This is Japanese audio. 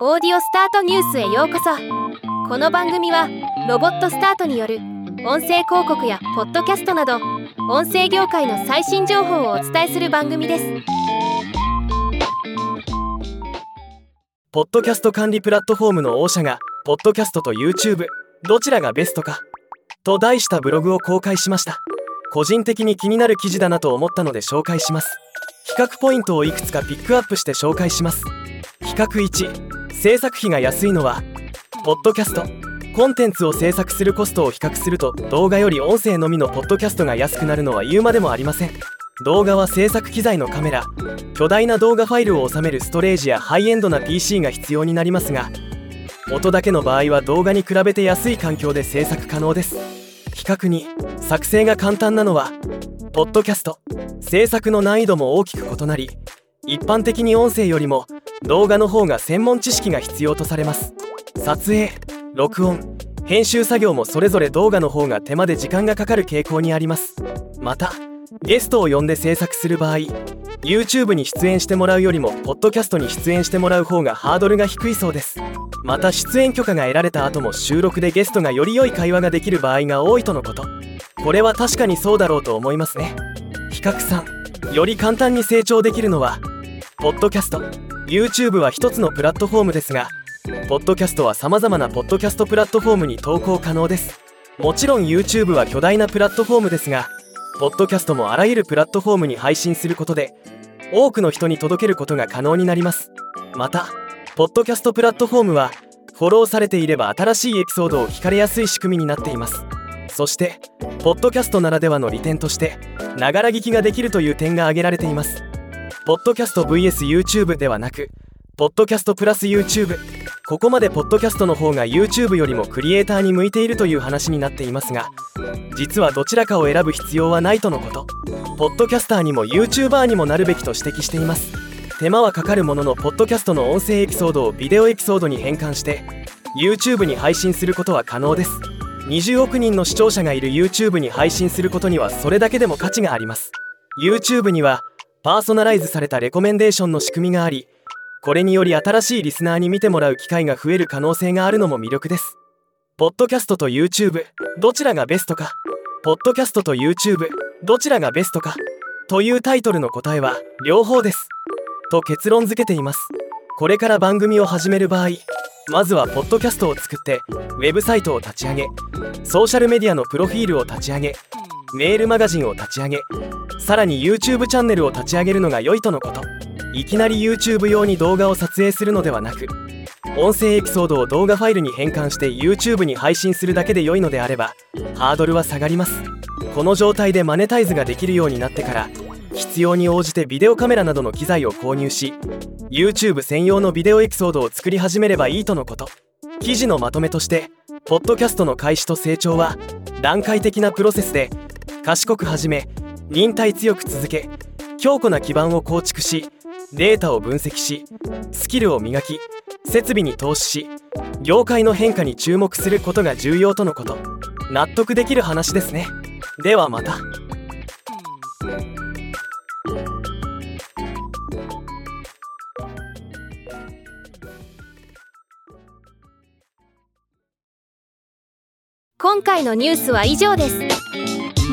オーディオスタートニュースへようこそ。この番組はロボットスタートによる音声広告やポッドキャストなど音声業界の最新情報をお伝えする番組です。ポッドキャスト管理プラットフォームの王社がポッドキャストと YouTube どちらがベストかと題したブログを公開しました。個人的に気になる記事だなと思ったので紹介します。比較ポイントをいくつかピックアップして紹介します。比較1制作費が安いのはポッドキャスト。コンテンツを制作するコストを比較すると動画より音声のみのポッドキャストが安くなるのは言うまでもありません。動画は制作機材のカメラ巨大な動画ファイルを収めるストレージやハイエンドな PC が必要になりますが音だけの場合は動画に比べて安い環境で制作可能です。比較に作成が簡単なのはポッドキャスト。制作の難易度も大きく異なり一般的に音声よりも動画の方が専門知識が必要とされます。撮影録音編集作業もそれぞれ動画の方が手間で時間がかかる傾向にあります。またゲストを呼んで制作する場合 YouTube に出演してもらうよりもポッドキャストに出演してもらう方がハードルが低いそうです。また出演許可が得られた後も収録でゲストがより良い会話ができる場合が多いとのこと。これは確かにそうだろうと思いますね。比較3より簡単に成長できるのはポッドキャスト。YouTube は一つのプラットフォームですがポッドキャストは様々なポッドキャストプラットフォームに投稿可能です。もちろん YouTube は巨大なプラットフォームですがポッドキャストもあらゆるプラットフォームに配信することで多くの人に届けることが可能になります。またポッドキャストプラットフォームはフォローされていれば新しいエピソードを聞かれやすい仕組みになっています。そしてポッドキャストならではの利点としてながら聞きができるという点が挙げられています。ポッドキャスト VSYouTube ではなくポッドキャストプラス YouTube ここまでポッドキャストの方が YouTube よりもクリエイターに向いているという話になっていますが実はどちらかを選ぶ必要はないとのこと。ポッドキャスターにも YouTuber にもなるべきと指摘しています。手間はかかるもののポッドキャストの音声エピソードをビデオエピソードに変換して YouTube に配信することは可能です。20億人の視聴者がいる YouTube に配信することにはそれだけでも価値があります。YouTube にはパーソナライズされたレコメンデーションの仕組みがありこれにより新しいリスナーに見てもらう機会が増える可能性があるのも魅力です。ポッドキャストと YouTube どちらがベストか。ポッドキャストと YouTube どちらがベストか。というタイトルの答えは両方です。と結論付けています。これから番組を始める場合まずはポッドキャストを作ってウェブサイトを立ち上げソーシャルメディアのプロフィールを立ち上げメールマガジンを立ち上げさらに YouTube チャンネルを立ち上げるのが良いとのこと。いきなり YouTube 用に動画を撮影するのではなく音声エピソードを動画ファイルに変換して YouTube に配信するだけで良いのであればハードルは下がります。この状態でマネタイズができるようになってから必要に応じてビデオカメラなどの機材を購入し YouTube 専用のビデオエピソードを作り始めればいいとのこと。記事のまとめとしてポッドキャストの開始と成長は段階的なプロセスで賢く始め忍耐強く続け強固な基盤を構築しデータを分析しスキルを磨き設備に投資し業界の変化に注目することが重要とのこと。納得できる話ですね。ではまた。今回のニュースは以上です。